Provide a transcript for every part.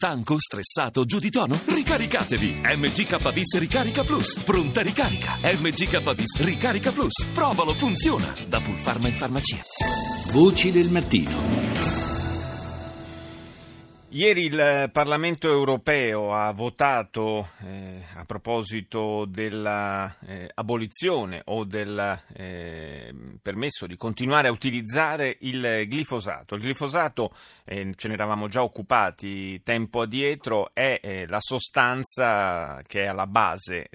Stanco, stressato, giù di tono? Ricaricatevi! MGKBIS Ricarica Plus. Pronta ricarica. MGKBIS Ricarica Plus. Provalo, funziona. Da Pulpharma in farmacia. Voci del mattino. Ieri il Parlamento europeo ha votato eh, a proposito dell'abolizione eh, o del eh, permesso di continuare a utilizzare il glifosato. Il glifosato, eh, ce ne eravamo già occupati tempo addietro, è eh, la sostanza che è alla base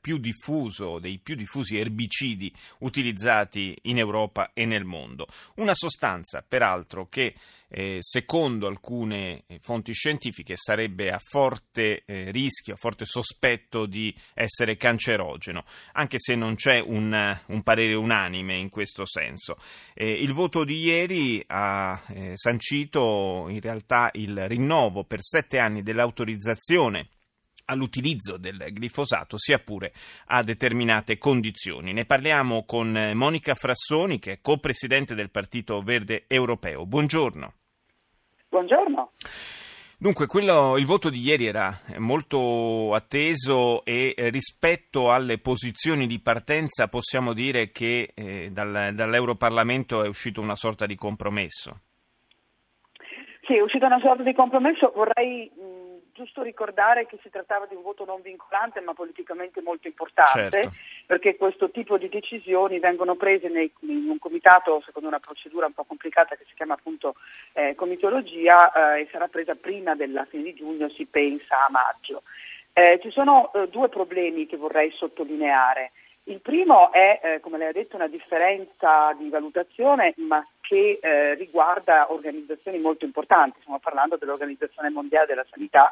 più diffuso, dei più diffusi erbicidi utilizzati in Europa e nel mondo. Una sostanza, peraltro, che eh, secondo alcune eh, fonti scientifiche sarebbe a forte eh, rischio, a forte sospetto di essere cancerogeno, anche se non c'è un, un parere unanime in questo senso. Eh, il voto di ieri ha eh, sancito in realtà il rinnovo per sette anni dell'autorizzazione all'utilizzo del glifosato, sia pure a determinate condizioni. Ne parliamo con Monica Frassoni, che è co-presidente del Partito Verde Europeo. Buongiorno. Buongiorno. Dunque, quello, il voto di ieri era molto atteso e eh, rispetto alle posizioni di partenza possiamo dire che eh, dal, dall'Europarlamento è uscito una sorta di compromesso. Sì, è uscito una sorta di compromesso. Vorrei giusto ricordare che si trattava di un voto non vincolante ma politicamente molto importante certo. perché questo tipo di decisioni vengono prese nei, in un comitato secondo una procedura un po' complicata che si chiama appunto eh, comitologia eh, e sarà presa prima della fine di giugno, si pensa a maggio. Eh, ci sono eh, due problemi che vorrei sottolineare. Il primo è, eh, come lei ha detto, una differenza di valutazione, ma che eh, riguarda organizzazioni molto importanti. Stiamo parlando dell'Organizzazione Mondiale della Sanità,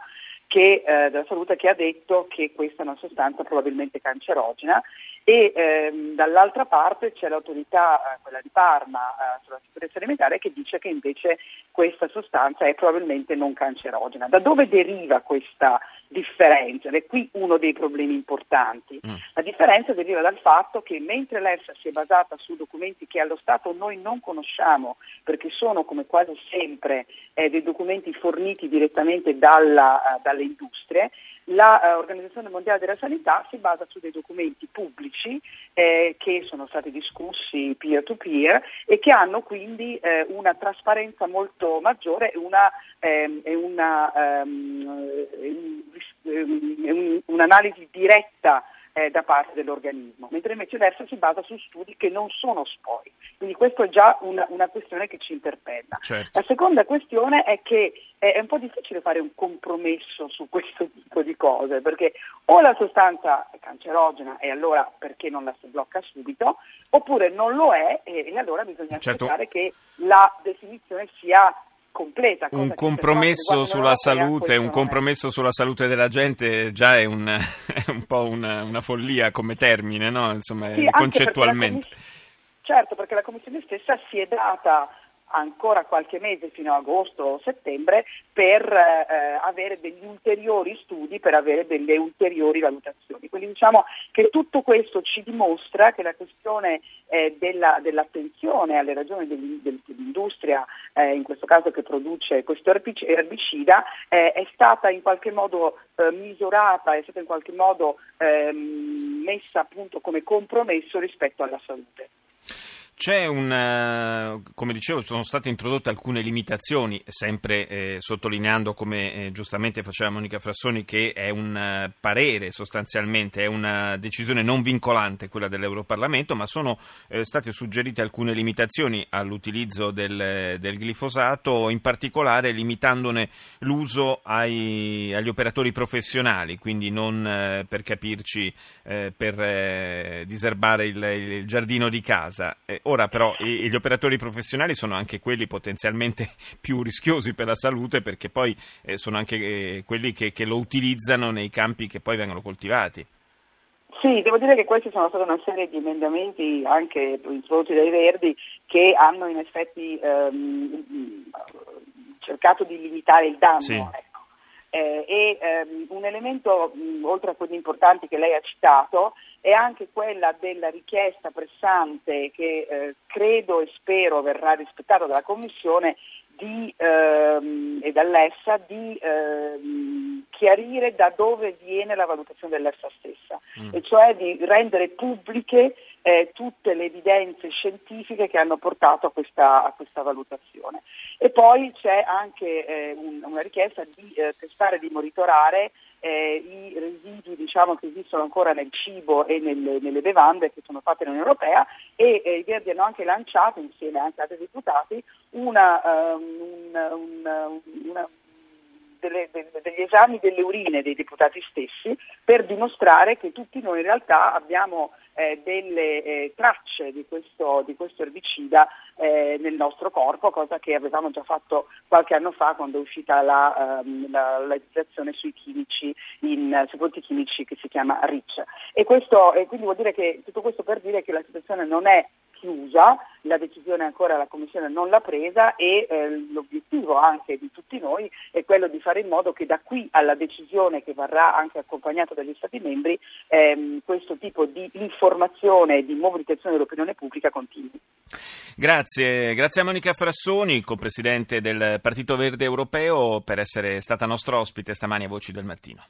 che, eh, della Salute, che ha detto che questa è una sostanza probabilmente cancerogena e ehm, dall'altra parte c'è l'autorità, eh, quella di Parma, eh, sulla sicurezza alimentare, che dice che invece questa sostanza è probabilmente non cancerogena. Da dove deriva questa differenza? Ed è qui uno dei problemi importanti. Mm. La differenza deriva dal fatto che mentre l'EFSA si è basata su documenti che allo Stato noi non conosciamo, perché sono come quasi sempre eh, dei documenti forniti direttamente dalla, uh, dalle industrie, l'Organizzazione uh, Mondiale della Sanità si basa su dei documenti pubblici eh, che sono stati discussi peer to peer e che hanno quindi eh, una trasparenza molto maggiore e una, ehm, una, um, un'analisi diretta eh, da parte dell'organismo, mentre invece l'EFSA si basa su studi che non sono spori. Quindi questa è già una, una questione che ci interpella. Certo. La seconda questione è che è un po' difficile fare un compromesso su questo tipo di cose, perché o la sostanza è cancerogena e allora perché non la si blocca subito, oppure non lo è e, e allora bisogna certo. aspettare che la definizione sia completa. Un compromesso sulla salute, un compromesso sulla salute della gente già è un, è un po' una, una, follia come termine, no? Insomma, sì, concettualmente. Perché certo, perché la Commissione stessa si è data ancora qualche mese fino a agosto o settembre per eh, avere degli ulteriori studi, per avere delle ulteriori valutazioni. Quindi diciamo che tutto questo ci dimostra che la questione eh, della, dell'attenzione alle ragioni dell'industria, eh, in questo caso che produce questo erbicida, eh, è stata in qualche modo eh, misurata, è stata in qualche modo ehm, messa appunto come compromesso rispetto alla salute. C'è un, eh, come dicevo, sono state introdotte alcune limitazioni, sempre eh, sottolineando, come eh, giustamente faceva Monica Frassoni, che è un uh, parere sostanzialmente, è una decisione non vincolante quella dell'Europarlamento, ma sono eh, state suggerite alcune limitazioni all'utilizzo del, del, glifosato, in particolare limitandone l'uso ai, agli operatori professionali, quindi non eh, per capirci per diserbare il, il, giardino di casa Ora però gli operatori professionali sono anche quelli potenzialmente più rischiosi per la salute perché poi eh, sono anche eh, quelli che, che lo utilizzano nei campi che poi vengono coltivati. Sì, devo dire che questi sono stati una serie di emendamenti anche introdotti dai Verdi che hanno in effetti ehm, cercato di limitare il danno. Sì. Eh, e ehm, un elemento, mh, oltre a quelli importanti che lei ha citato, è anche quella della richiesta pressante che eh, credo e spero verrà rispettata dalla Commissione di, ehm, e dall'EFSA di ehm, chiarire da dove viene la valutazione dell'EFSA stessa, mm. e cioè di rendere pubbliche eh, tutte le evidenze scientifiche che hanno portato a questa, a questa valutazione. E poi c'è anche eh, un, una richiesta di eh, testare, di monitorare eh, i residui diciamo, che esistono ancora nel cibo e nelle, nelle bevande che sono fatte nell'Unione Europea e eh, i Verdi hanno anche lanciato insieme anche ad altri deputati una, um, un, un, una delle, delle, degli esami delle urine dei deputati stessi per dimostrare che tutti noi in realtà abbiamo eh, delle eh, tracce di questo, di questo erbicida eh, nel nostro corpo, cosa che avevamo già fatto qualche anno fa quando è uscita la, um, la, la legislazione sui chimici, in, sui prodotti chimici che si chiama RICH. E, questo, quindi vuol dire che tutto questo per dire che la situazione non è chiusa, la decisione ancora la Commissione non l'ha presa e eh, l'obiettivo anche di tutti noi è quello di fare in modo che da qui alla decisione che varrà anche accompagnata dagli Stati membri ehm, questo tipo di informazione e di mobilitazione dell'opinione pubblica continui. Grazie, grazie a Monica Frassoni, co-presidente del Partito Verde Europeo, per essere stata nostra ospite stamani a Voci del Mattino.